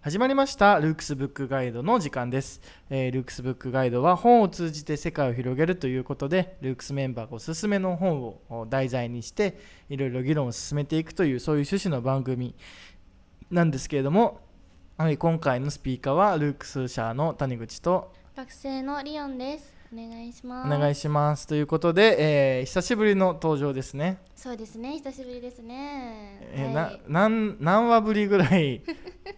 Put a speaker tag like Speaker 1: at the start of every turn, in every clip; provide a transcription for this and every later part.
Speaker 1: 始まりましたルークスブックガイドの時間です、えールークスブックガイドは本を通じて世界を広げるということでルークスメンバーがおすすめの本を題材にしていろいろ議論を進めていくというそういう趣旨の番組なんですけれども、はい、今回のスピーカーはルークス社の谷口と
Speaker 2: 学生のリオンです。お願いします。
Speaker 1: お願いします。ということで、えー久しぶりの登場ですね、
Speaker 2: そうですね、久しぶりですね。
Speaker 1: えー
Speaker 2: はい。
Speaker 1: な何何話ぶりぐらい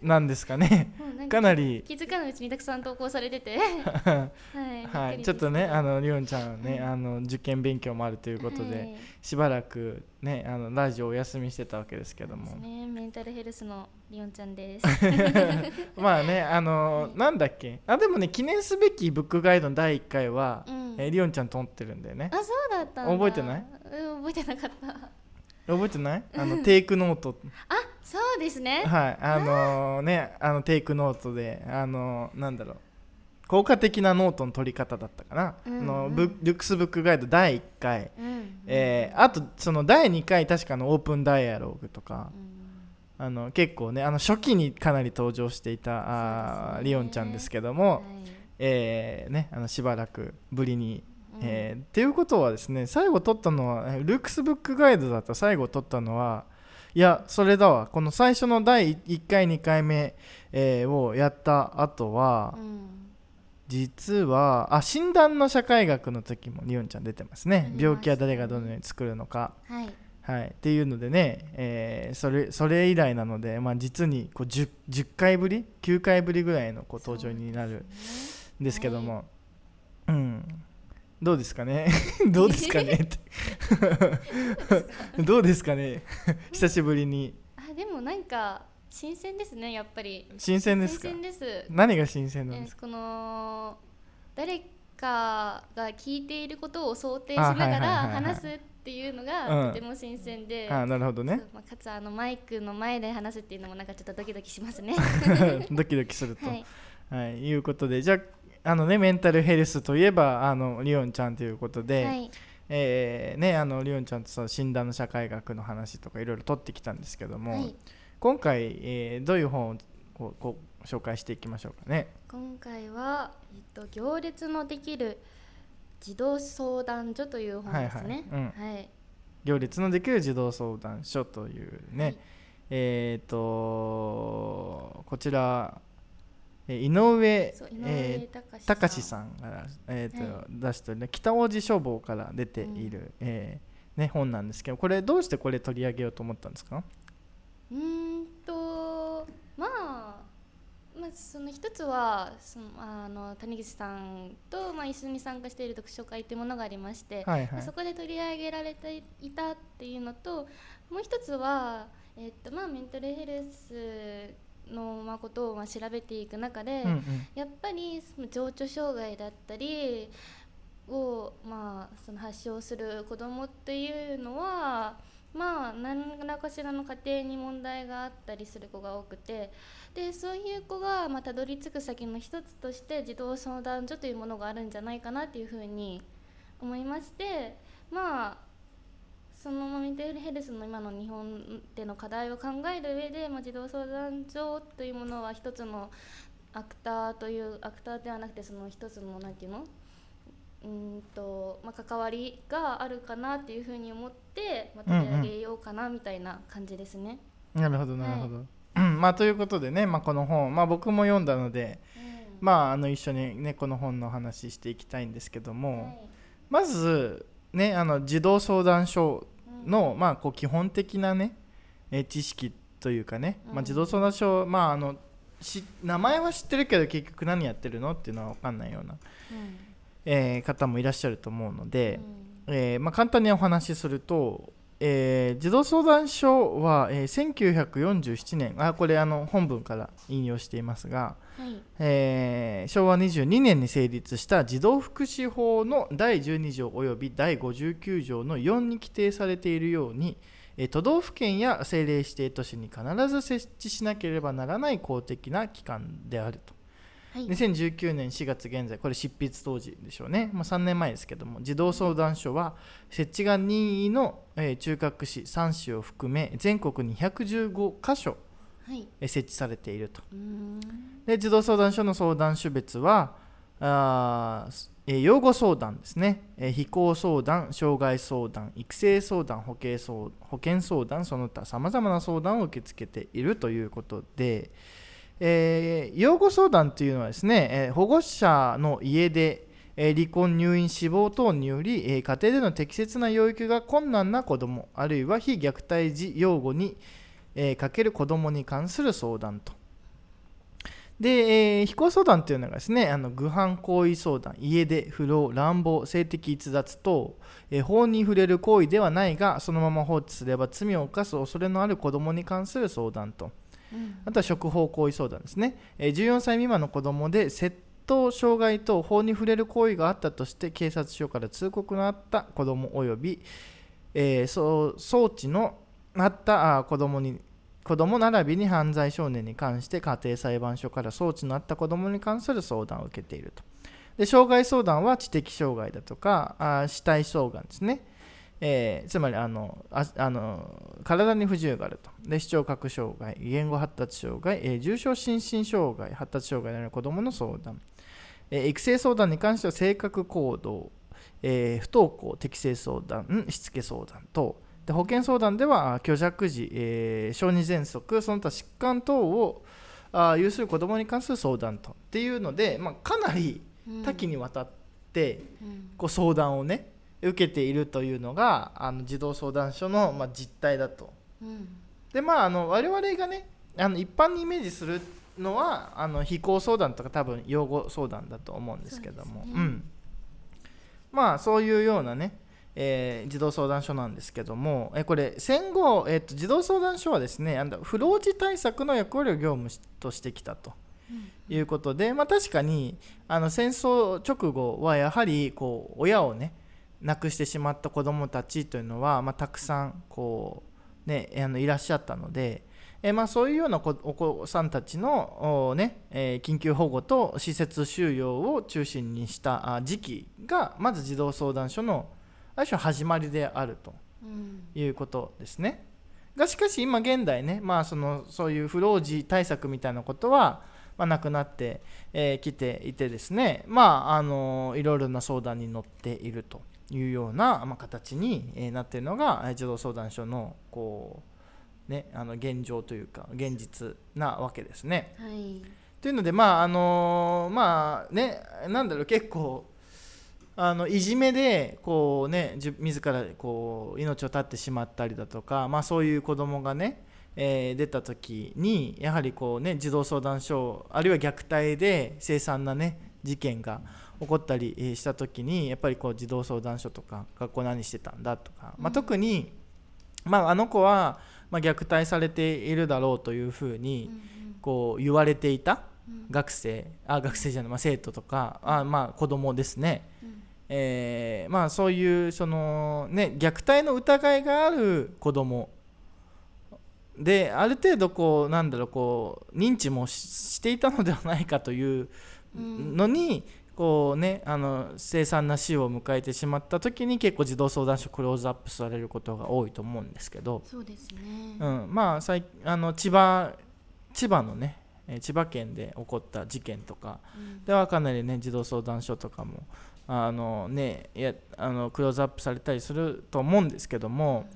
Speaker 1: なんですかね。かなり。
Speaker 2: 気づかぬうちにたくさん投稿されてて、はい、
Speaker 1: はい、ちょっとね、あ
Speaker 2: の、
Speaker 1: のリオンちゃんね、あの受験勉強もあるということで、
Speaker 2: はい。
Speaker 1: しばらくね、あのラジオお休みしてたわけですけども、
Speaker 2: ね、メンタルヘルスのリオンちゃんです。
Speaker 1: まあね、あのなんだっけ、あでもね、記念すべきブックガイドの第1回は、
Speaker 2: うん、
Speaker 1: えーリオンちゃん撮ってるんだよね
Speaker 2: あ、。そうだった。
Speaker 1: 覚えてない？
Speaker 2: うん、覚えてなかった。
Speaker 1: 覚えてない？あの テイクノート、
Speaker 2: あ、そうですね。
Speaker 1: はい、あのね、あのテイクノートで、あのなんだろう。効果的なノートの取り方だったかな、
Speaker 2: うんうん
Speaker 1: あのブルックスブックガイド第1回、
Speaker 2: うん。
Speaker 1: えーあとその第2回確かのオープンダイアログとか、
Speaker 2: うん
Speaker 1: あの結構ねあの初期にかなり登場していた
Speaker 2: ね。
Speaker 1: リオンちゃんですけども、
Speaker 2: はい。
Speaker 1: えーね、あのしばらくぶりに。
Speaker 2: うん。
Speaker 1: えーっていうことはですね最後撮ったのはえールークスブックガイドだった最後撮ったのはいやそれだわ。この最初の第1回2回目、えーをやった後は、
Speaker 2: うん。
Speaker 1: 実はあ診断の社会学の時もリオンちゃん出てますね。病気は誰がどのように作るのか。
Speaker 2: はい。
Speaker 1: はい、っていうのでね、えーそれそれ以来なので、まあ、実にこう 10, 10回ぶり9回ぶりぐらいのこう登場になるんですけども、うん、どうですかね？どうですかね？って。どうですか？ね？久しぶりに。
Speaker 2: あ、でもなんか新鮮ですね、やっぱり。
Speaker 1: 新鮮ですか？何が新鮮なんですか？
Speaker 2: えーこの誰かが聞いていることを想定し
Speaker 1: あ
Speaker 2: ながら
Speaker 1: はいはいはいはい
Speaker 2: 話すっていうの
Speaker 1: うん。
Speaker 2: がとても新鮮で、
Speaker 1: あなるほどね。
Speaker 2: まあ、かつあのマイクの前で話すっていうのもなんかちょっとドキドキしますね。
Speaker 1: ドキドキすると、
Speaker 2: はい、
Speaker 1: はい、いうことでじゃああのねメンタルヘルスといえばあのリオンちゃんということで、
Speaker 2: はい、
Speaker 1: えーね、あのリオンちゃんとさ診断の社会学の話とかいろいろ取ってきたんですけども、
Speaker 2: はい、
Speaker 1: 今回、えーどういう本をこうこう紹介していきましょうかね。
Speaker 2: 今回は、えっと、行列のできる児童相談所という本ですね。
Speaker 1: はいはい。
Speaker 2: はい、
Speaker 1: 行列のできる児童相談所というね、
Speaker 2: はい。
Speaker 1: えっ、とこちら、えー井上
Speaker 2: 隆
Speaker 1: さん。が、えーと
Speaker 2: は
Speaker 1: 出してる、ね、北大路書房から出ている、えーね、本なんですけどこれどうしてこれ取り上げようと思ったんですか？
Speaker 2: うーんとあその一つはそのあの谷口さんと、まあ、一緒に参加している読書会というものがありまして、
Speaker 1: はいはい。
Speaker 2: まあそこで取り上げられていたっていうのともう一つは、えっとまあ、メンタルヘルスの、まあ、ことを、まあ、調べていく中で、
Speaker 1: うんうん。
Speaker 2: やっぱりその情緒障害だったりを、まあ、その発症する子どもっていうのは、まあ、何らかしらの家庭に問題があったりする子が多くてでそういう子が、まあ、たどり着く先の一つとして児童相談所というものがあるんじゃないかなっていうふうに思いましてまあそのまあメンタルヘルスの今の日本での課題を考える上で、まあ、児童相談所というものは一つのアクターというアクターではなくてその一つのなんていうの？うーんと、まあ、関わりがあるかなっていうふうに思って、まあ、取り上げようかなみたいな感じですね。
Speaker 1: なるほどなるほど。うんまあ、ということでね、まあ、この本、まあ、僕も読んだので、まあ、あの一緒に、ね、この本の話していきたいんですけども、
Speaker 2: はい。
Speaker 1: まず、ね、あの児童相談所
Speaker 2: うん。
Speaker 1: の、まあ、こう基本的な、ね、えー知識というかね、まあ、
Speaker 2: うん。
Speaker 1: 児童相談所、まあ、あのし名前は知ってるけど結局何やってるのっていうのは分かんないような、えー方もいらっしゃると思うので、えーまあ、簡単にお話しすると、えー児童相談所は、えー1947年あこれあの本文から引用していますが、
Speaker 2: はい
Speaker 1: えー昭和22年に成立した児童福祉法の第12条及び第59条の4に規定されているように、えー都道府県や政令指定都市に必ず設置しなければならない公的な機関であると。
Speaker 2: はい。
Speaker 1: 2019年4月現在これ執筆当時でしょうね、まあ、3年前ですけども児童相談所は設置が任意の、えー中核市3市を含め全国215箇所
Speaker 2: はい。
Speaker 1: え設置されていると。で児童相談所の相談種別はあえー養護相談ですね、えー非行相談障害相談育成相談保険相保険相談その他さまざまな相談を受け付けているということで、えー養護相談というのはですね、え保護者の家で、え離婚入院死亡等により、え家庭での適切な養育が困難な子どもあるいは非虐待児養護に、えかける子どもに関する相談と。で、えー非行相談というのがですね、あの具犯行為相談、家出、不老、乱暴、性的逸脱等、えー法に触れる行為ではないが、そのまま放置すれば罪を犯す恐れのある子どもに関する相談と、
Speaker 2: ん。
Speaker 1: あとは食法行為相談ですね、えー14歳未満の子どもで窃盗、傷害等法に触れる行為があったとして、警察署から通告のあった子ども及び、えー装置のあったあ子どもに子ども並びに犯罪少年に関して家庭裁判所から装置のあった子どもに関する相談を受けていると。で障害相談は知的障害だとかあ死体障害ですね、えーつまりあのああの体に不自由があると。で視聴覚障害言語発達障害、えー重症心身障害発達障害のある子どもの相談、えー育成相談に関しては性格行動、えー不登校適正相談んしつけ相談等。で保健相談ではあ虚弱児、えー小児喘息その他疾患等をあ有する子どもに関する相談と。っていうので、まあ、かなり
Speaker 2: うん
Speaker 1: 多岐にわたって
Speaker 2: うん。
Speaker 1: こう相談をね受けているというのがあの児童相談所の、まあ、実態だと。
Speaker 2: うん。
Speaker 1: でまああの我々がねあの一般にイメージするのはあの非行相談とか多分養護相談だと思うんですけども。
Speaker 2: そう
Speaker 1: ん、まあそういうようなね、えー児童相談所なんですけどもえこれ戦後、えっと児童相談所はですねあの不老児対策の役割を業務しとしてきたと。いうことで、まあ、確かにあの戦争直後はやはりこう親をね亡くしてしまった子どもたちというのは、まあ、たくさんこう、ね、あのいらっしゃったので、えまあ、そういうような子お子さんたちの、おねえー緊急保護と施設収容を中心にしたあ時期がまず児童相談所のある種始まりであると。
Speaker 2: うん
Speaker 1: いうことですね。がしかし今現代ね、まあ、そのそういう不老児対策みたいなことは、まあ、なくなってき、えー来ていてですね、まあ、あのいろいろな相談に乗っているというような、まあ、形にえーなっているのがえー児童相談所のこう、ね、あの現状というか現実なわけですね。
Speaker 2: はい
Speaker 1: というのでまああのまあねなんだろう結構あのいじめでこうね自らこう命を絶ってしまったりだとかまあそういう子供がね、えー出た時にやはりこうね児童相談所あるいは虐待で凄惨なね事件が起こったりえーした時にやっぱりこう児童相談所とか学校何してたんだとか、まあ、特に、まあ、あの子は、まあ、虐待されているだろうというふうに、こう言われていた学生あ学生じゃない、まあ、生徒とかあまあ子供ですね、えーまあ、そういうその、ね、虐待の疑いがある子供である程度こうなんだろうこう認知もししていたのではないかというのに、こうね、あの凄惨な死を迎えてしまった時に結構児童相談所クローズアップされることが多いと思うんですけど、
Speaker 2: そうですね。
Speaker 1: うん、まあ最あの千葉千葉のねえー千葉県で起こった事件とか
Speaker 2: うん。
Speaker 1: ではかなりね児童相談所とかもあのねいやあのクローズアップされたりすると思うんですけども、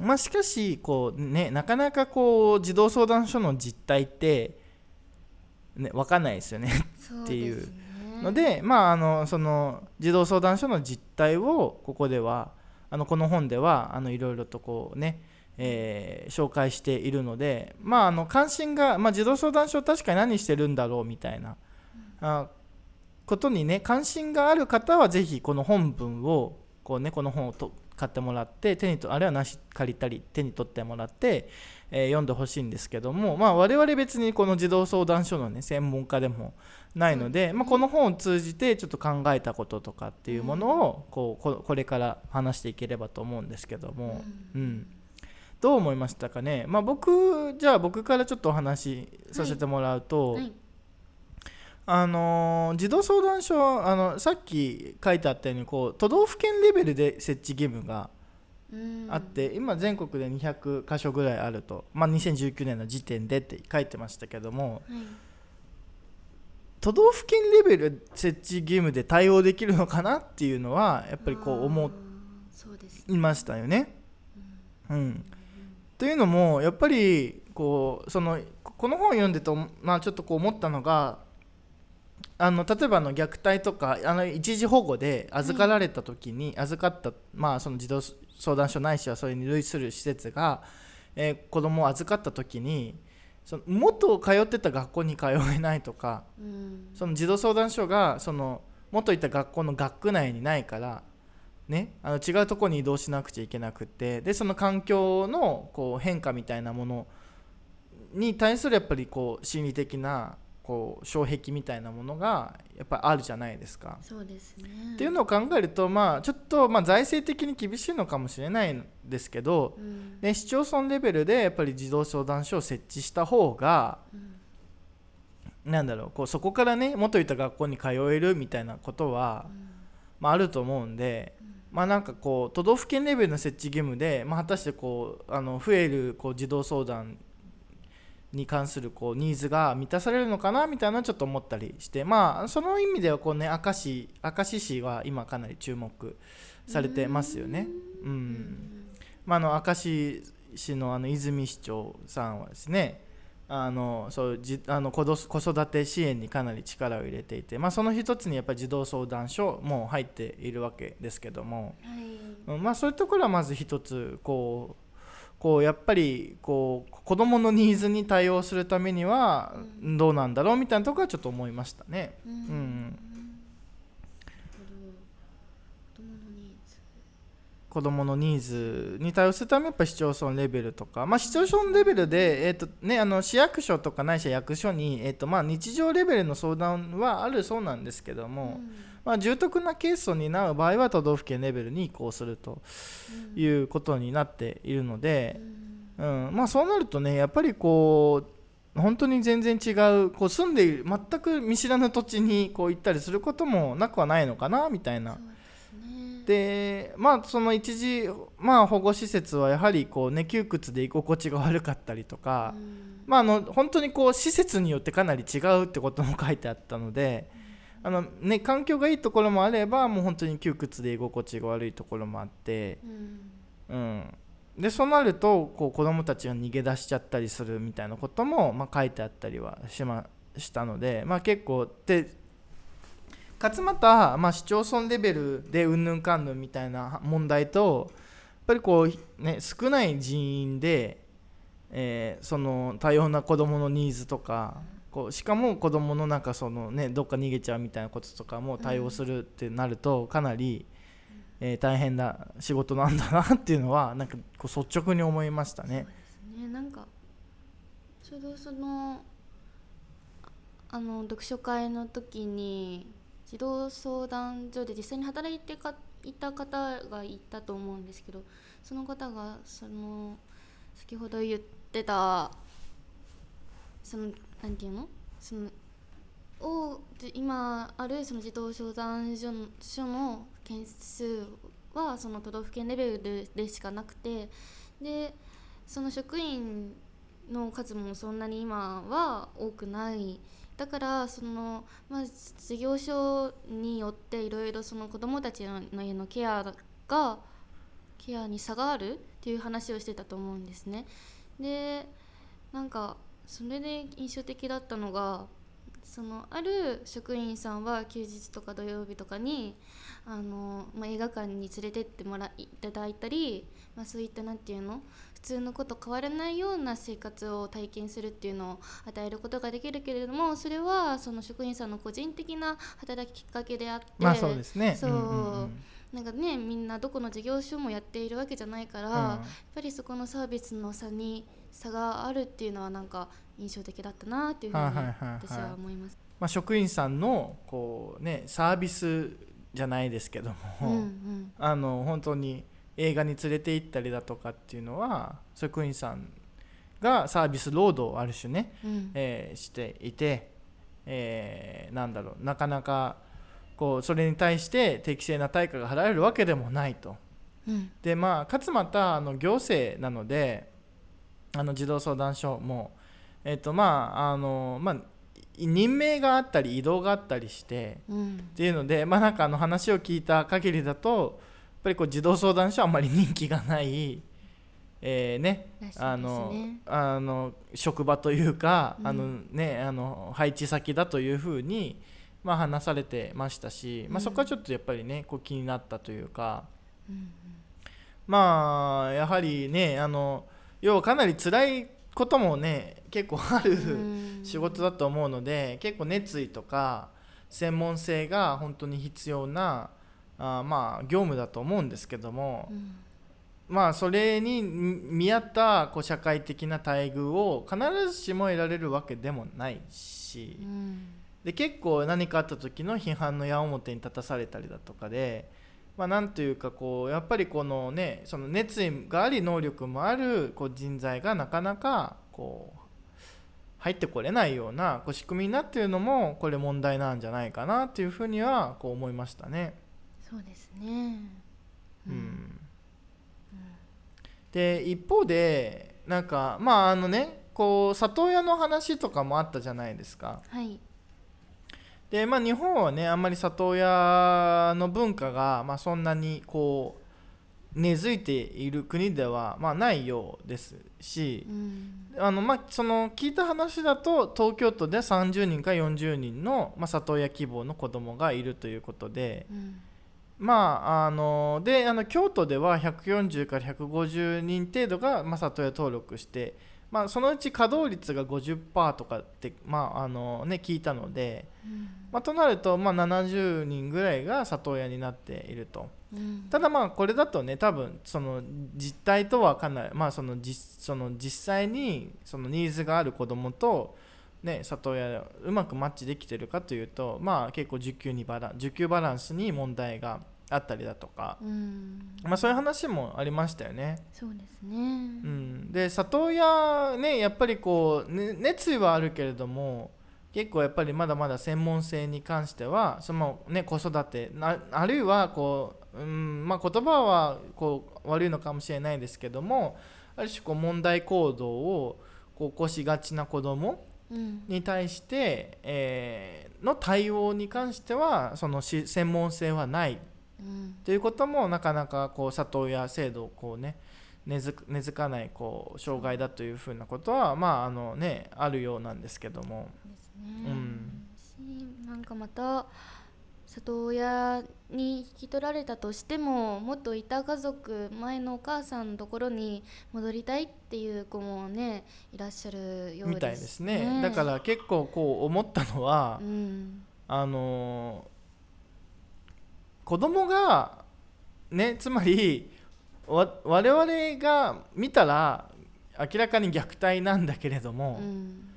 Speaker 1: まあ、しかしこう、ね、なかなかこう児童相談所の実態って、ね、分かんないですよね。っていうので、まあ、あのその児童相談所の実態をここではあのこの本ではあのいろいろとこうね、えー紹介しているので、まあ、あの関心が、まあ、児童相談所確かに何してるんだろうみたいな、あことにね関心がある方はぜひこの本文をこう、ね、この本をと買ってもらって手にとあるいはなし借りたり手に取ってもらって、えー読んでほしいんですけども、まあ、我々別にこの児童相談所の、ね、専門家でもないので、まあ、この本を通じてちょっと考えたこととかっていうものをこうここれから話していければと思うんですけども、うん。どう思いましたかね、まあ、僕じゃあ僕からちょっとお話しさせてもらうと、
Speaker 2: はい。
Speaker 1: あのー児童相談所あのさっき書いてあったようにこう都道府県レベルで設置義務が
Speaker 2: うん
Speaker 1: あって、今全国で200箇所ぐらいあると、まあ、2019年の時点でって書いてましたけども
Speaker 2: はい。
Speaker 1: 都道府県レベル設置義務で対応できるのかなっていうのはやっぱりこう思いましたよね。うん、というのもやっぱりこうそのこの本を読んでと、まあ、ちょっとこう思ったのがあの例えばあの虐待とかあの一時保護で預かられた時に、預かった、まあ、その児童相談所ないしはそれに類する施設が、えー子供を預かった時にその元通ってた学校に通えないとか
Speaker 2: うん。
Speaker 1: その児童相談所がその元いた学校の学区内にないから、ね、あの違うところに移動しなくちゃいけなくってでその環境のこう変化みたいなものに対するやっぱりこう心理的なこう障壁みたいなものがやっぱりあるじゃないですか。
Speaker 2: そうですね。
Speaker 1: っていうのを考えると、まあ、ちょっとまあ財政的に厳しいのかもしれないんですけど、
Speaker 2: うん。
Speaker 1: ね、市町村レベルでやっぱり児童相談所を設置した方が
Speaker 2: うん。
Speaker 1: なんだろうこうそこからね元いた学校に通えるみたいなことは、まあ、あると思うんで、まあなんかこう都道府県レベルの設置義務で、まあ、果たしてこうあの増えるこう児童相談に関するこうニーズが満たされるのかなみたいなちょっと思ったりしてまあその意味ではこうね明石明石市は今かなり注目されてますよね。うん。まあ、あの明石市のあの泉市長さんはですねあのそうじあの子ど子育て支援にかなり力を入れていて、まあ、その一つにやっぱり児童相談所も入っているわけですけども、
Speaker 2: はい。
Speaker 1: うん。まあ、そういうところはまず一つこうこうやっぱりこう子どものニーズに対応するためには
Speaker 2: うん。
Speaker 1: どうなんだろうみたいなところはちょっと思いましたね。
Speaker 2: うん。
Speaker 1: うん
Speaker 2: 子供のニーズ
Speaker 1: 子どものニーズに対応するためにやっぱ市町村レベルとか、まあ、市町村レベルで、えーとね、あの市役所とかないしは役所に、えーとまあ、日常レベルの相談はあるそうなんですけども、まあ、重篤なケースを担う場合は都道府県レベルに移行するということになっているので、うん。まあ、そうなるとねやっぱりこう本当に全然違うこう住んでいる全く見知らぬ土地にこう行ったりすることもなくはないのかなみたいな
Speaker 2: で
Speaker 1: まあその一時、まあ、保護施設はやはりこう、ね、窮屈で居心地が悪かったりとか、
Speaker 2: うん。
Speaker 1: まあ、あの本当にこう施設によってかなり違うってことも書いてあったのであの、ね、環境がいいところもあればもう本当に窮屈で居心地が悪いところもあって、
Speaker 2: うん。
Speaker 1: うん、でそうなるとこう子どもたちが逃げ出しちゃったりするみたいなことも、まあ、書いてあったりはしましたので、まあ、結構でかつまた、まあ、市町村レベルでうんぬんかんぬんみたいな問題とやっぱりこう、ね、少ない人員で、えーその多様な子どものニーズとかこうしかも子どものなんかその、ね、どっか逃げちゃうみたいなこととかも対応するってなるとかなり、えー大変な仕事なんだなっていうのはなんかこう率直に思いましたね。
Speaker 2: ねなんかちょうどそのあの読書会の時に児童相談所で実際に働いてかいた方がいたと思うんですけどその方がその先ほど言ってたそのなんていうの？そのを今あるその児童相談所の？所の件数はその都道府県レベルでしかなくてでその職員の数もそんなに今は多くないだからその、まあ、事業所によっていろいろその子どもたちのへのケアがケアに差があるっていう話をしてたと思うんですね。でなんかそれで印象的だったのがそのある職員さんは休日とか土曜日とかにあの、まあ、映画館に連れてってもらいただいたり、まあ、そういったなんていうの通のこと変わらないような生活を体験するっていうのを与えることができるけれどもそれはその職員さんの個人的な働きかけであって、
Speaker 1: まあそうですね。
Speaker 2: そう。ん
Speaker 1: んん。
Speaker 2: なんかねみんなどこの事業所もやっているわけじゃないから、
Speaker 1: うん
Speaker 2: やっぱりそこのサービスの差に差があるっていうのはなんか印象的だったなっていうふうに私は思います。
Speaker 1: まあ、職員さんのこう、ね、サービスじゃないですけども、
Speaker 2: うんうん。
Speaker 1: あの本当に映画に連れて行ったりだとかっていうのは職員さんがサービス労働をある種ね、
Speaker 2: うん。
Speaker 1: えーしていて、えーなんだろうなかなかこうそれに対して適正な対価が払えるわけでもないと。
Speaker 2: うん。
Speaker 1: でまあかつまたあの行政なのであの児童相談所もえっ、とまああのまあ任命があったり異動があったりして
Speaker 2: うん。
Speaker 1: っていうのでまあなんかあの話を聞いた限りだとぱりこう児童相談所はあんまり人気がない、えーね
Speaker 2: ね。
Speaker 1: あのあの職場というか、
Speaker 2: うん。
Speaker 1: あのね、あの配置先だというふうに、まあ、話されてましたし、まあ、
Speaker 2: うん。
Speaker 1: そこはちょっとやっぱりねこう気になったというか、
Speaker 2: うん。
Speaker 1: まあやはりねあの要はかなり辛いこともね結構ある、
Speaker 2: うん。
Speaker 1: 仕事だと思うので結構熱意とか専門性が本当に必要なあまあ業務だと思うんですけども、
Speaker 2: うん
Speaker 1: まあそれに見合ったこう社会的な待遇を必ずしも得られるわけでもないし
Speaker 2: うん
Speaker 1: で結構何かあった時の批判の矢面に立たされたりだとかで、まあ、なんというかこうやっぱりこのねその熱意があり能力もあるこう人材がなかなかこう入ってこれないようなこう仕組みになっているのもこれ問題なんじゃないかなっていうふうにはこう思いましたね。
Speaker 2: そうですね。
Speaker 1: うん。で一方でなんかまああのねこう里親の話とかもあったじゃないですか。
Speaker 2: はい。
Speaker 1: でまあ日本はねあんまり里親の文化が、まあ、そんなにこう根付いている国では、まあ、ないようですし。
Speaker 2: うん。
Speaker 1: あの、まあ、その聞いた話だと東京都で30人か40人の、まあ、里親希望の子供がいるということで。
Speaker 2: うん
Speaker 1: まああのであの京都では140から150人程度が、まあ、里親登録して、まあ、そのうち稼働率が50%とかって、まああのね、聞いたので、
Speaker 2: うん。
Speaker 1: まあ、となると、まあ、70人ぐらいが里親になっていると。
Speaker 2: うん。
Speaker 1: ただまあこれだとね多分その実態とはかなり、まあ、その実その実際にそのニーズがある子どもと、ね、里親うまくマッチできてるかというと、まあ、結構受給にバラン受給バランスに問題があったりだとか、
Speaker 2: うん。
Speaker 1: まあ、そういう話もありましたよね。
Speaker 2: そうですね。
Speaker 1: うん、で里親ねやっぱりこう、ね、熱意はあるけれども結構やっぱりまだまだ専門性に関してはその、ね、子育てなあるいはこう、うんまあ、言葉はこう悪いのかもしれないですけどもある種こう問題行動をこう起こしがちな子ども
Speaker 2: うん。
Speaker 1: に対して、えーの対応に関してはそのし専門性はない
Speaker 2: うん。
Speaker 1: ということもなかなかこう里親制度をこうね根付く根付かないこう障害だというふうなことはまああのねあるようなんですけども。
Speaker 2: ですね、
Speaker 1: うん。
Speaker 2: しなんかまた里親に引き取られたとしてももっといた家族前のお母さんのところに戻りたいっていう子もねいらっしゃるようです
Speaker 1: みたいですね。だから結構こう思ったのは
Speaker 2: うん。
Speaker 1: あの子供がねつまりわ我々が見たら明らかに虐待なんだけれども、
Speaker 2: うん。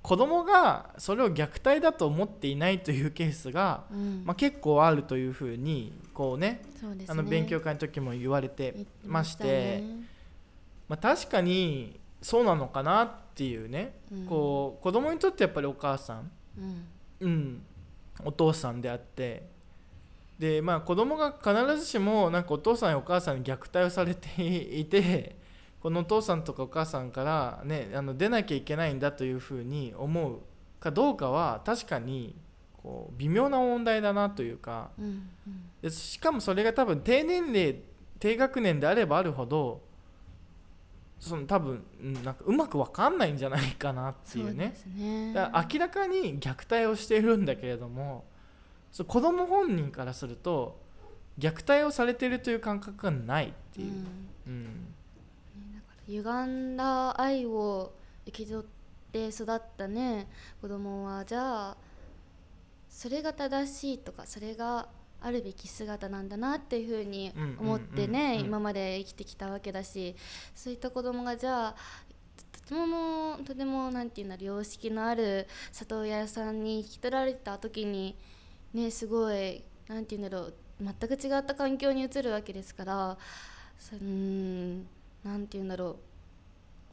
Speaker 1: 子供がそれを虐待だと思っていないというケースが、
Speaker 2: うん。
Speaker 1: まあ、結構あるというふうにこうね
Speaker 2: ね。
Speaker 1: あの勉強会の時も言われ
Speaker 2: て
Speaker 1: まして
Speaker 2: ね。
Speaker 1: まあ、確かにそうなのかなっていうね、
Speaker 2: うん。
Speaker 1: こう子供にとってやっぱりお母さん、
Speaker 2: うん。
Speaker 1: うん、お父さんであってでまあ子供が必ずしもなんかお父さんやお母さんに虐待をされていて このお父さんとかお母さんから、ね、あの出なきゃいけないんだというふうに思うかどうかは確かにこう微妙な問題だなというか。
Speaker 2: うんうん。
Speaker 1: でしかもそれが多分低年齢低学年であればあるほどその多分うんなんかうまく分かんないんじゃないかなって
Speaker 2: そ
Speaker 1: いううね
Speaker 2: ね。
Speaker 1: だから明らかに虐待をしているんだけれどもそう子供本人からすると虐待をされているという感覚がないっていう、うん。
Speaker 2: 歪んだ愛を受け取って育ったね子供はじゃあそれが正しいとかそれがあるべき姿なんだなっていうふうに思って
Speaker 1: うんうんうん。うん
Speaker 2: ね今まで生きてきたわけだしそういった子供がじゃあとてもとてもなんていうんだ良識のある里親さんに引き取られた時にねすごいなんていうんだろう全く違った環境に移るわけですからそうーんなんていうんだろう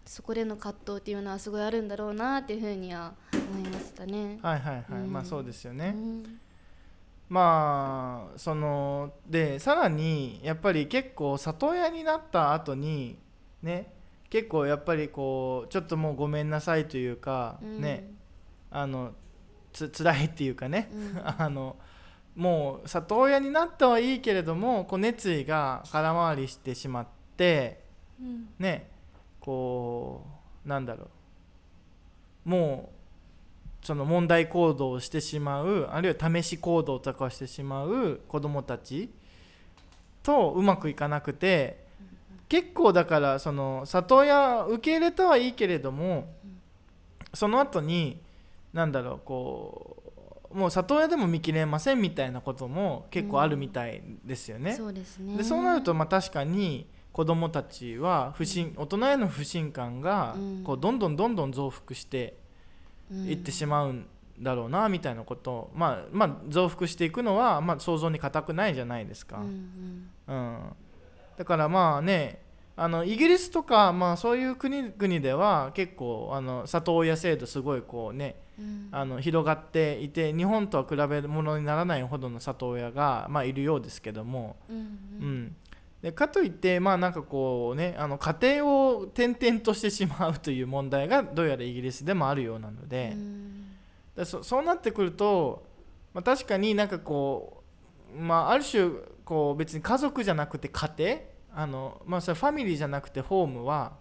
Speaker 2: そこでの葛藤っていうのはすごいあるんだろうなっていうふうには思いましたね。
Speaker 1: はいはいはい、
Speaker 2: うん。
Speaker 1: まあそうですよ
Speaker 2: う
Speaker 1: ね、
Speaker 2: ん。
Speaker 1: まあそのでさらにやっぱり結構里親になった後にね結構やっぱりこうちょっともうごめんなさいというか、
Speaker 2: うん。
Speaker 1: ねあのつ辛いっていうかね、
Speaker 2: うん。
Speaker 1: あのもう里親になったはいいけれどもこう熱意が空回りしてしまって
Speaker 2: うん。
Speaker 1: ねこうなんだろう。もうその問題行動をしてしまうあるいは試し行動とかをしてしまう子どもたちとうまくいかなくて結構だからその里親受け入れたはいいけれどもその後になんだろうこうもう里親でも見切れませんみたいなことも結構あるみたいですよね。
Speaker 2: そうですね。
Speaker 1: でそうなるとまあ確かに子どもたちは不信大人への不信感が
Speaker 2: うん。
Speaker 1: こうどんどんどんどん増幅していってしまうんだろうなみたいなことを、まあ、まあ増幅していくのは、まあ、想像に難くないじゃないですか。
Speaker 2: うんうん。
Speaker 1: うん、だからまあねあのイギリスとか、まあ、そういう国々では結構あの里親制度すごいこうね
Speaker 2: うん
Speaker 1: あの広がっていて日本とは比べるものにならないほどの里親が、まあ、いるようですけども、
Speaker 2: うん
Speaker 1: うん、でかといってまあなんかこうねあの家庭を転々としてしまうという問題がどうやらイギリスでもあるようなので,、
Speaker 2: うん。
Speaker 1: でそそうなってくると、まあ、確かになんかこう、まあ、ある種こう別に家族じゃなくて家庭あの、まあ、それファミリーじゃなくてホームは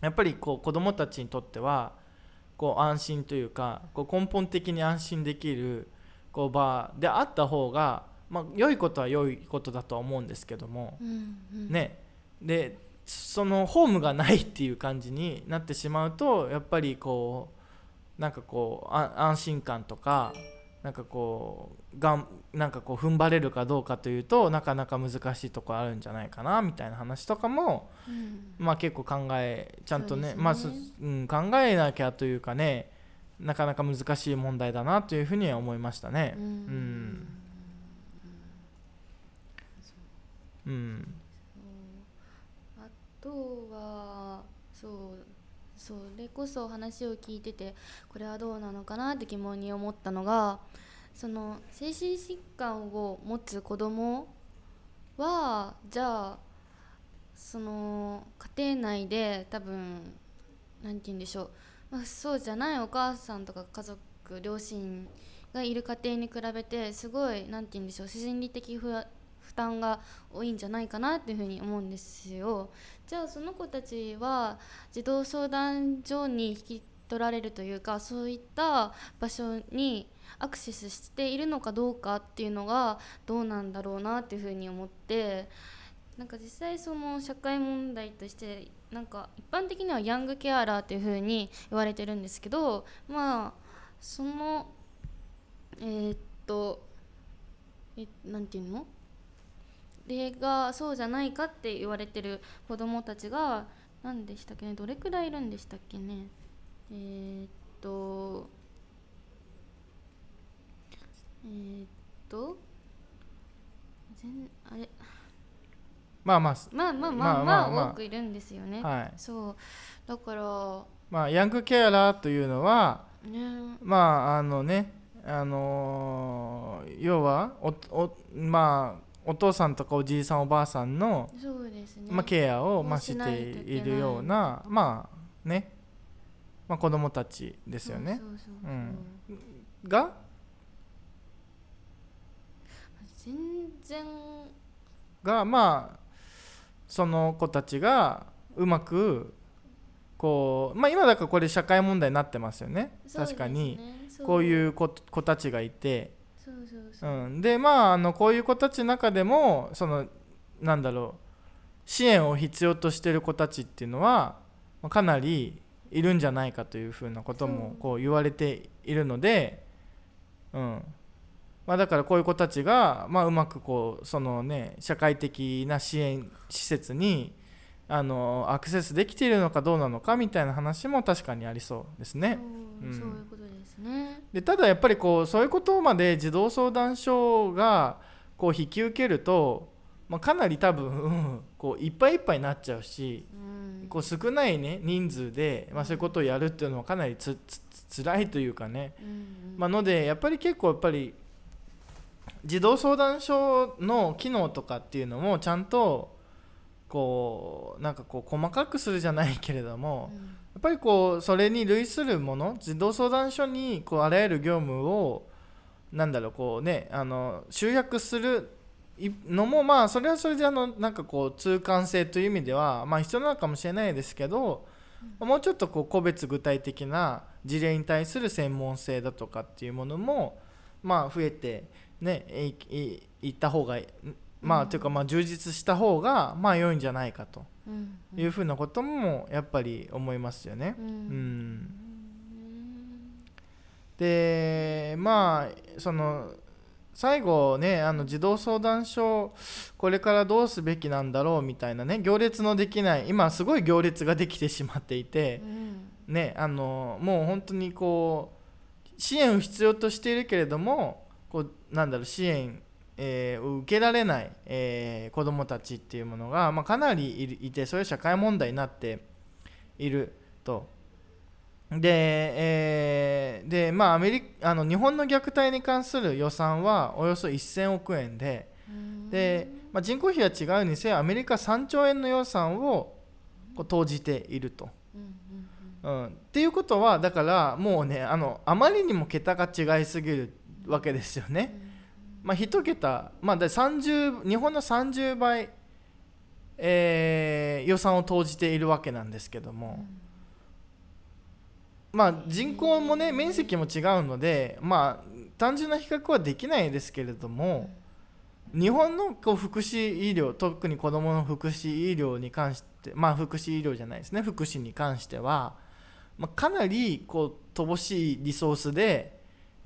Speaker 1: やっぱりこう子どもたちにとってはこう安心というかこう根本的に安心できるこう場であった方が、まあ、良いことは良いことだとは思うんですけども、
Speaker 2: うんうん。
Speaker 1: ね。でそのホームがないっていう感じになってしまうとやっぱりこうなんかこうあ安心感とかなんかこうがんなんかこう踏ん張れるかどうかというとなかなか難しいところあるんじゃないかなみたいな話とかも
Speaker 2: うん。
Speaker 1: まあ結構考えちゃんとね
Speaker 2: ね。
Speaker 1: まあすうん、考えなきゃというかねなかなか難しい問題だなというふうには思いましたね。
Speaker 2: うん。
Speaker 1: うん。うん。
Speaker 2: あとはそうそれこそ話を聞いててこれはどうなのかなって疑問に思ったのがその精神疾患を持つ子供はじゃあその家庭内で多分何て言うんでしょう、まあ、そうじゃないお母さんとか家族両親がいる家庭に比べてすごい何て言うんでしょう心理的不担が多いんじゃないかなっていうふうに思うんですよ。じゃあその子たちは児童相談所に引き取られるというかそういった場所にアクセスしているのかどうかっていうのがどうなんだろうなっていうふうに思ってなんか実際その社会問題としてなんか一般的にはヤングケアラーっていうふうに言われてるんですけどまあそのえーっとえなんていうの？れがそうじゃないかって言われてる子どもたちが何でしたっけねどれくらいいるんでしたっけねえー、っとえー、っと全あれ
Speaker 1: まあまあ
Speaker 2: まあまあまあ
Speaker 1: まあ
Speaker 2: 多くいるんですよね、
Speaker 1: はい、
Speaker 2: そうだから
Speaker 1: まあヤングケアラーというのは、
Speaker 2: ね、
Speaker 1: まああのねあのー、要はおおまあお父さんとかおじいさんおばあさんの、
Speaker 2: そうですね、
Speaker 1: まあ、ケアを、
Speaker 2: を
Speaker 1: まあ、して
Speaker 2: い
Speaker 1: るようなまあね、まあ、子供たちですよね。が？
Speaker 2: 全然。
Speaker 1: がまあその子たちがうまくこうまあ今だからこれ社会問題になってますよね。確かに。こういうう子子たちがいて。
Speaker 2: そう
Speaker 1: ん、でまああのこういう子たちの中でもそのなんだろう支援を必要としている子たちっていうのはまあかなりいるんじゃないかというふうなこともこう言われているので、うん。まあ、だからこういう子たちが、まあ、うまくこうその、ね、社会的な支援施設にあのアクセスできているのかどうなのかみたいな話も確かにありそうですね。
Speaker 2: う
Speaker 1: ん。
Speaker 2: そういうことですね。
Speaker 1: でただやっぱりこうそういうことまで児童相談所がこう引き受けると、まあ、かなり多分うんこういっぱいいっぱいになっちゃうし
Speaker 2: うん。
Speaker 1: こう少ない、ね、人数で、まあ、そういうことをやるっていうのはかなりつつつ辛いというかね、
Speaker 2: うんうん。
Speaker 1: まあのでやっぱり結構やっぱり児童相談所の機能とかっていうのもちゃんとこうなんかこう細かくするじゃないけれども、
Speaker 2: うん。
Speaker 1: やっぱりこうそれに類するもの児童相談所にこうあらゆる業務をなんだろうこうねあの集約するいのもまあそれはそれであのなんかこう通貫性という意味ではまあ必要なのかもしれないですけど、もうちょっとこう個別具体的な事例に対する専門性だとかっていうものもまあ増えてねいいいった方がまあというかまあ充実した方がまあ良いんじゃないかと。
Speaker 2: うん
Speaker 1: いうふうなこともやっぱり思いますよね。
Speaker 2: う
Speaker 1: うん
Speaker 2: ん。
Speaker 1: でまあその最後ねあの児童相談所これからどうすべきなんだろうみたいなね行列のできない今すごい行列ができてしまっていて
Speaker 2: うん。
Speaker 1: ねあのもう本当にこう支援を必要としているけれどもこうなんだろう支援、えーを受けられない、えー子どもたちっていうものが、まあ、かなりいてそういう社会問題になっていると。で,、えーでまあ、アメリあの日本の虐待に関する予算はおよそ1000億円で
Speaker 2: うん
Speaker 1: で、まあ、人口比は違うにせよアメリカ3兆円の予算をこう投じていると。
Speaker 2: うん、
Speaker 1: っていうことはだからもうねあのあまりにも桁が違いすぎるわけですよね。まあ、1桁、まあ、30日本の30倍、えー予算を投じているわけなんですけども、まあ、人口もね面積も違うので、まあ、単純な比較はできないですけれども日本のこう福祉医療特に子どもの福祉医療に関してまあ福祉医療じゃないですね。福祉に関しては、まあ、かなりこう乏しいリソースで、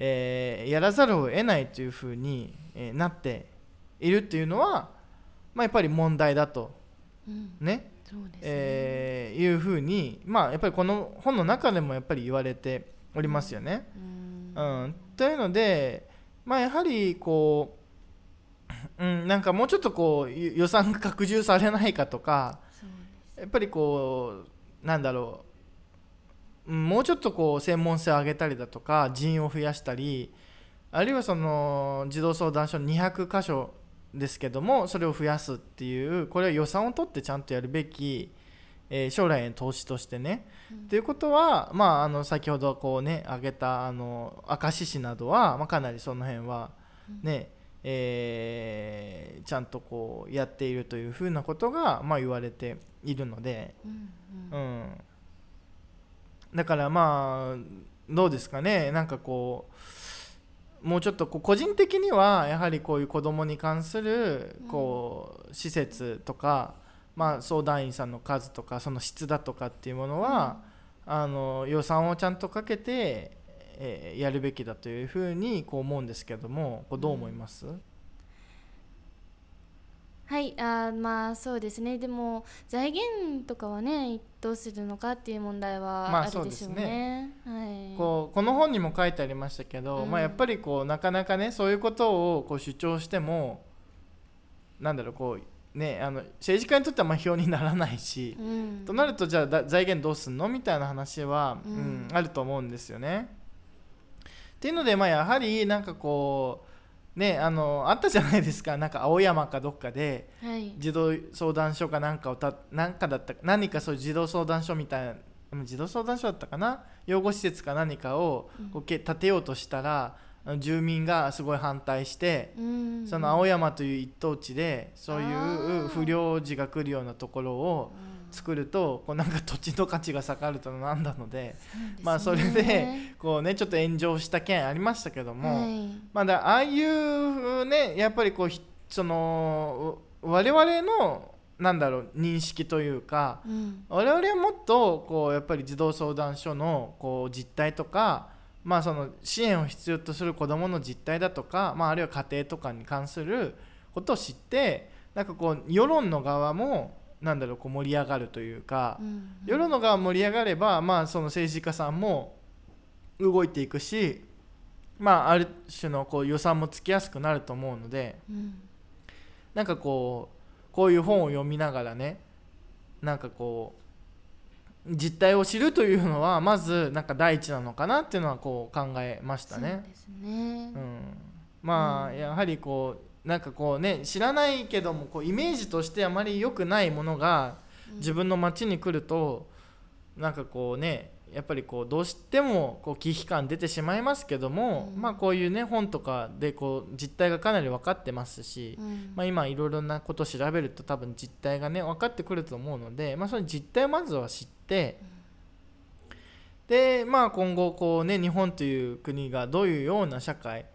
Speaker 1: えーやらざるを得ないというふうに、えーなっているっていうのは、まあ、やっぱり問題だと
Speaker 2: うん。
Speaker 1: ね。
Speaker 2: そうですね。
Speaker 1: えーいうふうに、まあ、やっぱりこの本の中でもやっぱり言われておりますよね。
Speaker 2: うん。
Speaker 1: うん、というので、まあ、やはりこう、うん、なんかもうちょっとこうゆ予算が拡充されないかとかやっぱりこうなんだろううんもうちょっとこう専門性を上げたりだとか人員を増やしたりあるいはその児童相談所200箇所ですけどもそれを増やすっていうこれは予算を取ってちゃんとやるべき、えー将来への投資としてね。
Speaker 2: うん。
Speaker 1: ということは、まあ、あの先ほどこうね挙げたあの明石市などは、まあ、かなりその辺はね、えーちゃんとこうやっているというふうなことが、まあ、言われているので、
Speaker 2: うんうん。
Speaker 1: うん、だからまあどうですかね。なんかこうもうちょっとこう個人的にはやはりこういう子どもに関するこう施設とか、まあ、相談員さんの数とかその質だとかっていうものは、あの予算をちゃんとかけて、えーやるべきだというふうにこう思うんですけどもこうどう思います、
Speaker 2: はいあーまあそうですね。でも財源とかはねどうするのかっていう問題は
Speaker 1: まあ
Speaker 2: あるでしょうね。はい、
Speaker 1: こうこの本にも書いてありましたけど、
Speaker 2: うん。
Speaker 1: まあ、やっぱりこうなかなかねそういうことをこう主張してもなんだろうこうねあの政治家にとってはまあ票にならないし、
Speaker 2: うん。
Speaker 1: となるとじゃあだ財源どうすんのみたいな話は、
Speaker 2: う
Speaker 1: うんんあると思うんですよね。っていうのでまあやはりなんかこうねあのあったじゃないですか。なんか青山かどっかで
Speaker 2: はい。
Speaker 1: 児童相談所かなんかをたなんかだった何かそういう児童相談所みたいなうん児童相談所だったかな？養護施設か何かをこうけ建てようとしたらあの住民がすごい反対して、
Speaker 2: うん。
Speaker 1: その青山という一等地でそうい
Speaker 2: あ
Speaker 1: う
Speaker 2: ー
Speaker 1: 不良児が来るようなところを作るとこうなんか土地の価値が下がるとなんだのでまあそれでこうねちょっと炎上した件ありましたけども、
Speaker 2: はい。
Speaker 1: まあだああいうねやっぱりこうひそのう我々のなんだろう認識というか
Speaker 2: うん。
Speaker 1: 我々はもっとこうやっぱり児童相談所のこう実態とか、まあ、その支援を必要とする子どもの実態だとか、まあ、あるいは家庭とかに関することを知ってなんかこう世論の側もなんだろうこう盛り上がるというか、
Speaker 2: うん
Speaker 1: 世論の側盛り上がれば、まあ、その政治家さんも動いていくし、まあ、ある種のこう予算もつきやすくなると思うので
Speaker 2: うん。
Speaker 1: なんかこうこういう本を読みながらねなんかこう実態を知るというのはまずなんか第一なのかなっていうのはこう考えました
Speaker 2: そう
Speaker 1: ね。
Speaker 2: ですね。
Speaker 1: うん。まあ、
Speaker 2: うん。
Speaker 1: やはりこうなんかこうね知らないけどもこうイメージとしてあまり良くないものが自分の街に来るとなんかこうねやっぱりこうどうしてもこう危機感出てしまいますけども、
Speaker 2: うん。
Speaker 1: まあこういうね本とかでこう実態がかなり分かってますし、
Speaker 2: うん。
Speaker 1: まあ、今いろいろなことを調べると多分実態がね分かってくると思うので、まあ、その実態をまずは知ってで、まあ、今後こう、ね、日本という国がどういうような社会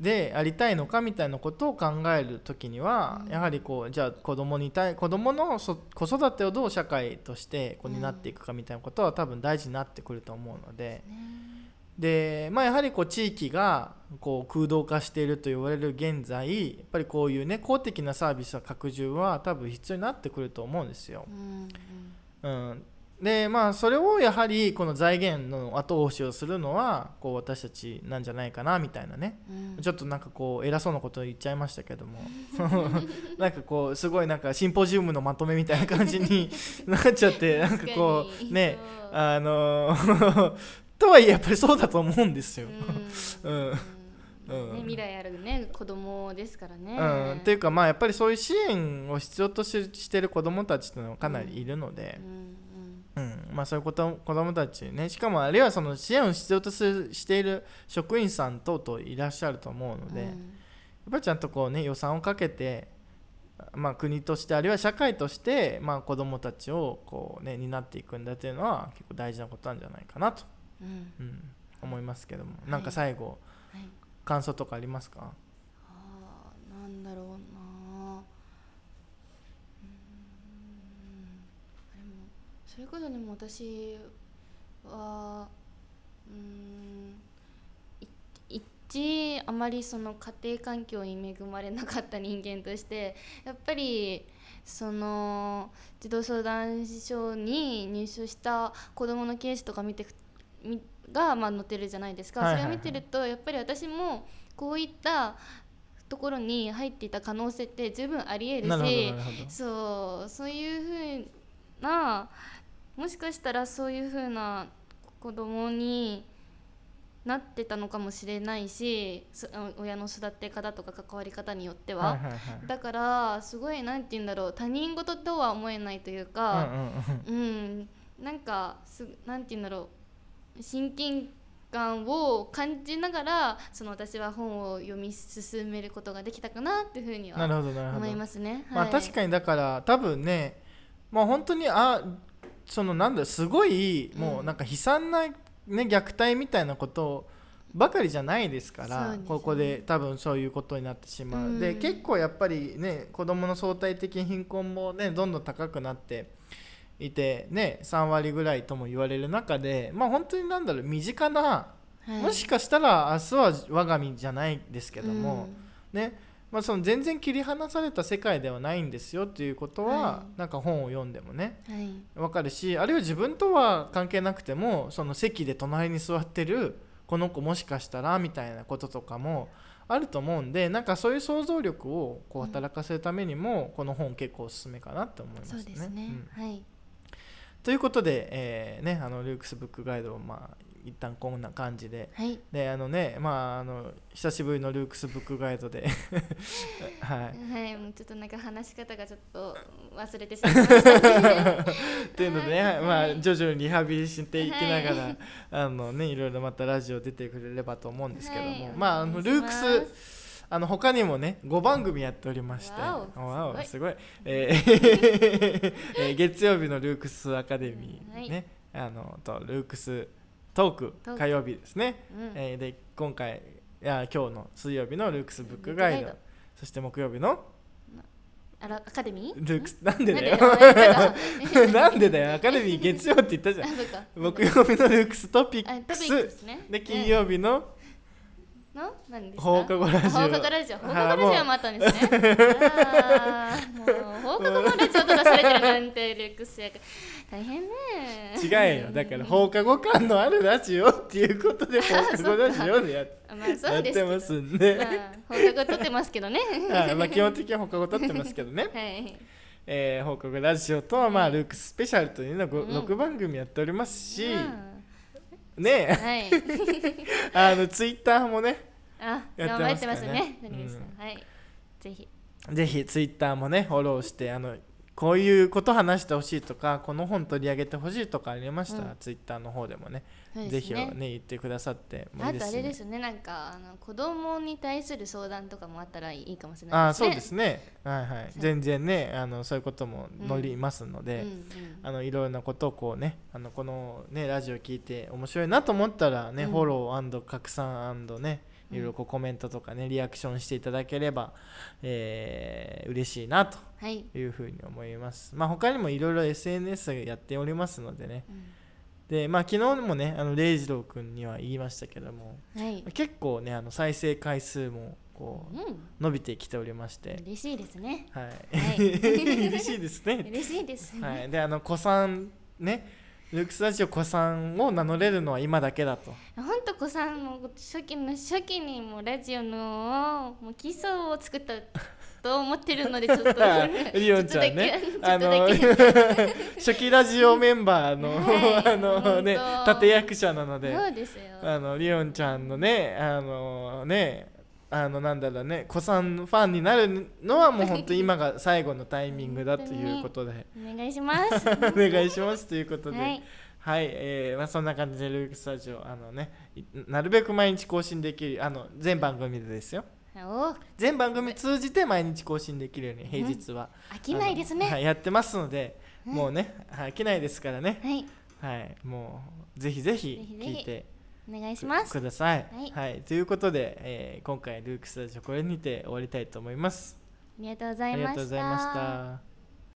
Speaker 1: でありたいのかみたいなことを考える時には、
Speaker 2: うん
Speaker 1: やはりこうじゃあ子供に対子供のそ子育てをどう社会としてこう担っていくかみたいなことは多分大事になってくると思うので。
Speaker 2: ね
Speaker 1: でまあ、やはりこう地域がこう空洞化していると言われる現在やっぱりこういうね公的なサービスは拡充は多分必要になってくると思うんですよ。
Speaker 2: うんうん
Speaker 1: うん、でまあそれをやはりこの財源の後押しをするのはこう私たちなんじゃないかなみたいなね。
Speaker 2: うん。
Speaker 1: ちょっとなんかこう偉そうなこと言っちゃいましたけども。なんかこうすごいなんかシンポジウムのまとめみたいな感じに なっちゃってなんかこうねあの とはいえやっぱりそうだと思うんですよ。
Speaker 2: うん。
Speaker 1: うん。
Speaker 2: うん。ね、未来あるね子供ですからね。
Speaker 1: うん、っていうかまあやっぱりそういう支援を必要とししてる子どもたちっていうのはかなりいるので。
Speaker 2: う、んうん。
Speaker 1: うんまあ、そういうこと子どもたちね。しかもあるいはその支援を必要とするしている職員さん等々いらっしゃると思うので、やっぱりちゃんとこう、ね、予算をかけて、まあ、国としてあるいは社会として、まあ、子どもたちをこう、ね、担っていくんだというのは結構大事なことなんじゃないかなと、
Speaker 2: うん。
Speaker 1: うん、思いますけども、
Speaker 2: い。
Speaker 1: なんか最後
Speaker 2: はい。
Speaker 1: 感想とかありますか？
Speaker 2: あーなんだろうなうーんでもそれこそでも私はうーん。い一あまりその家庭環境に恵まれなかった人間としてやっぱりその児童相談所に入所した子どものケースとか見てがまあ載ってるじゃないですか、
Speaker 1: はいはいはい
Speaker 2: それを見てるとやっぱり私もこういったところに入っていた可能性って十分ありえるしそうそういうふうなもしかしたらそういうふうな子供になってたのかもしれないし親の育て方とか関わり方によっては、
Speaker 1: はいはいはい
Speaker 2: だからすごいなんて言うんだろう他人事とは思えないという
Speaker 1: うん
Speaker 2: か、
Speaker 1: うんうん。
Speaker 2: うんなんかすなんて言うんだろう親近感を感じながらその私は本を読み進めることができたかなっていうふうには思いますね。
Speaker 1: まあ確かにだから多分ねまあ本当にあそのなんだすごいもうなんか悲惨な、ね、虐待みたいなことばかりじゃないですから
Speaker 2: ね。
Speaker 1: ここで多分そういうことになってしまう、
Speaker 2: うん。
Speaker 1: で結構やっぱりね子どもの相対的貧困もねどんどん高くなっていてね3割ぐらいとも言われる中でまあ本当になんだろう身近な、
Speaker 2: はい。
Speaker 1: もしかしたら明日は我が身じゃないですけども、ねまあ、その全然切り離された世界ではないんですよっていうことは、
Speaker 2: は
Speaker 1: なんか本を読んでもね。
Speaker 2: うんはい。
Speaker 1: わかるしあるいは自分とは関係なくてもその席で隣に座ってるこの子もしかしたらみたいなこととかもあると思うんでなんかそういう想像力をこう働かせるためにも、この本結構おすすめかなって思いますね。
Speaker 2: そうですね、
Speaker 1: うん。
Speaker 2: はい。
Speaker 1: ということで、えーね、あのルークスブックガイドをまあ一旦こんな感じで。
Speaker 2: はい。
Speaker 1: であのねまああの久しぶりのルークスブックガイドで。はい。
Speaker 2: はい、もうちょっとなんか話し方がちょっと忘れてしまいましたね。
Speaker 1: っていうのでね、
Speaker 2: はい。
Speaker 1: まあ徐々にリハビリしていきながら、
Speaker 2: はい。
Speaker 1: あのねいろいろまたラジオ出てくれればと思うんですけども、
Speaker 2: はい。
Speaker 1: まああの
Speaker 2: お
Speaker 1: ルークスあの他にもね5番組やっておりまして。
Speaker 2: わお
Speaker 1: わお
Speaker 2: す
Speaker 1: すごい、え 月曜日のルークスアカデミーね、あのとルークストーク火曜日ですね、
Speaker 2: うん。
Speaker 1: えーで今回いや今日の水曜日のルークスブックガイド。そして木曜日の？
Speaker 2: あらアカデミー？
Speaker 1: ルークス？なんでだよ。
Speaker 2: なんで
Speaker 1: だよ アカデミー月曜って言ったじゃん。木曜日のルークストピックス。
Speaker 2: スね。
Speaker 1: で金曜日の？
Speaker 2: の？何ですか？
Speaker 1: 放課後ラジオ。
Speaker 2: あ放課後ラジオ。放課
Speaker 1: はい
Speaker 2: 後ラジオもあったんですね。もう放課後のラジオとかされてるなんてルックス役大変ね。
Speaker 1: 違うよ。だから放課後感のあるラジオっていうことで 放課後ラジオでや
Speaker 2: あまあそ
Speaker 1: やってますんで、
Speaker 2: まあ放課後撮ってますけどね。
Speaker 1: はいまあ基本的には放課後撮ってますけどね、
Speaker 2: はい。
Speaker 1: えー放課後ラジオと、まあ、
Speaker 2: はい
Speaker 1: ルークススペシャルというのを
Speaker 2: うん。
Speaker 1: 6番組やっておりますし、
Speaker 2: うん。
Speaker 1: ね
Speaker 2: はい。
Speaker 1: あのツイッターもね
Speaker 2: あ
Speaker 1: やって
Speaker 2: 頑張って
Speaker 1: ますね。
Speaker 2: ね
Speaker 1: うん。
Speaker 2: はい。ぜひ。
Speaker 1: ぜひツイッターもねフォローしてあのこういうこと話してほしいとかこの本取り上げてほしいとかありました？ら、
Speaker 2: うん。
Speaker 1: ツイッターの方でもね。
Speaker 2: そうです
Speaker 1: ぜひね言ってくださってもいいですし
Speaker 2: あとあれですね。なんかあの子供に対する相談とかもあったらいいかもしれ
Speaker 1: ああ
Speaker 2: ないですね。
Speaker 1: そうですね。はいはい。全然ねあのそういうことも乗りますので、
Speaker 2: うん。うん
Speaker 1: あのいろんなことをこうねあのこのねラジオ聞いて面白いなと思ったらね、
Speaker 2: うん。
Speaker 1: フォロー拡散ね
Speaker 2: うん
Speaker 1: いろいろこうコメントとかねリアクションしていただければ、えー嬉しいなと
Speaker 2: はい、
Speaker 1: いうふうに思います。まあ他にもいろいろ SNS やっておりますのでね。
Speaker 2: うん。
Speaker 1: でまあ昨日もねあの礼二郎君には言いましたけども
Speaker 2: はい。
Speaker 1: 結構ねあの再生回数もこう
Speaker 2: うん。
Speaker 1: 伸びてきておりまして、
Speaker 2: 嬉しいですね。
Speaker 1: はい、
Speaker 2: はい。
Speaker 1: 嬉しいですね。
Speaker 2: 嬉しいですね、
Speaker 1: はい、であの子さんねルークスラジオ子さんを名乗れるのは今だけだと。
Speaker 2: ほんと子さんも初期の初期にもうラジオのもう基礎を作ったと思ってるのでちょっと。
Speaker 1: リオンちゃんね。あの 初期ラジオメンバーの、
Speaker 2: はい
Speaker 1: あのね立役者なので
Speaker 2: そうですよ。
Speaker 1: あのリオンちゃんのねあのねあのなんだろうね子さんファンになるのはもう本当今が最後のタイミングだということで。
Speaker 2: お願いします。
Speaker 1: お願いしますということで。
Speaker 2: は
Speaker 1: はい、
Speaker 2: い
Speaker 1: えーまあ、そんな感じでルークスタジオあのねいなるべく毎日更新できるあの全番組でですよ。
Speaker 2: お
Speaker 1: 全番組通じて毎日更新できるように平日は、
Speaker 2: 飽きないですね。
Speaker 1: はい、やってますので、
Speaker 2: うん。
Speaker 1: もうねはい飽きないですからね。
Speaker 2: はい。
Speaker 1: はいもうぜひぜひ
Speaker 2: ぜひぜひ。
Speaker 1: 聞いて
Speaker 2: お願いします。
Speaker 1: ください。
Speaker 2: はい。
Speaker 1: ということで、えー今回ルークスタジオこれにて終わりたいと思います。
Speaker 2: ありがとうございました